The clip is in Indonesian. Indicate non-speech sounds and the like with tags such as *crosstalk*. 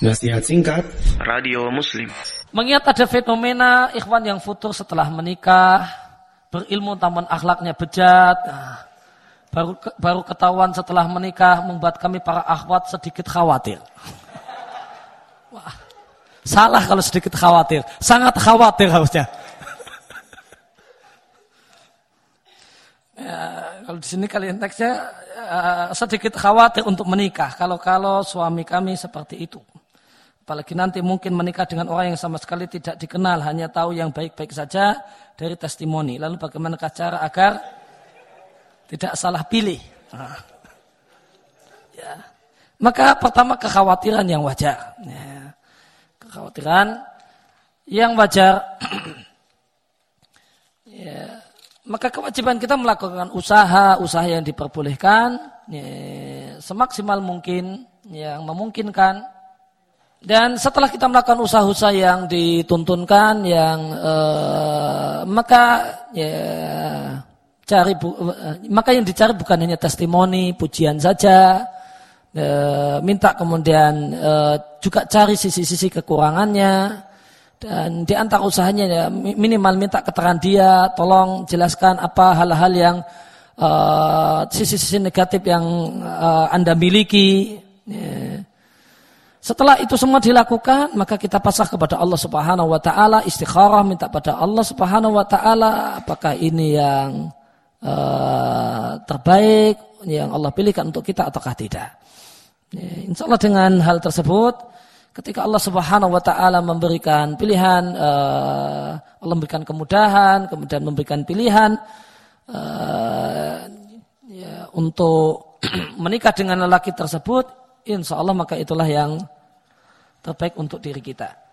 Nasihat singkat Radio Muslim Mengingat ada fenomena ikhwan yang futur setelah menikah, berilmu taman akhlaknya bejat, nah, baru baru ketahuan setelah menikah membuat kami para akhwat sedikit khawatir. Wah, salah kalau sedikit khawatir, sangat khawatir harusnya. ya, kalau di sini kalian teksnya uh, sedikit khawatir untuk menikah kalau kalau suami kami seperti itu. Apalagi nanti mungkin menikah dengan orang yang sama sekali tidak dikenal, hanya tahu yang baik-baik saja dari testimoni. Lalu bagaimana cara agar tidak salah pilih? Nah. Ya. Maka pertama kekhawatiran yang wajar. Ya. Kekhawatiran yang wajar. *clears throat* ya. Maka kewajiban kita melakukan usaha, usaha yang diperbolehkan, ya, semaksimal mungkin, yang memungkinkan dan setelah kita melakukan usaha-usaha yang dituntunkan, yang uh, maka ya cari bu, uh, maka yang dicari bukan hanya testimoni, pujian saja, uh, minta kemudian uh, juga cari sisi-sisi kekurangannya dan di antara usahanya ya minimal minta keterangan dia, tolong jelaskan apa hal-hal yang sisi-sisi uh, negatif yang anda miliki. Ya setelah itu semua dilakukan, maka kita pasah kepada Allah Subhanahu wa taala, istikharah minta pada Allah Subhanahu wa taala apakah ini yang uh, terbaik yang Allah pilihkan untuk kita ataukah tidak. Ya, insya Allah dengan hal tersebut, ketika Allah Subhanahu wa taala memberikan pilihan, uh, Allah memberikan kemudahan, kemudian memberikan pilihan uh, ya, untuk *clears throat* menikah dengan lelaki tersebut, insya Allah maka itulah yang terbaik untuk diri kita.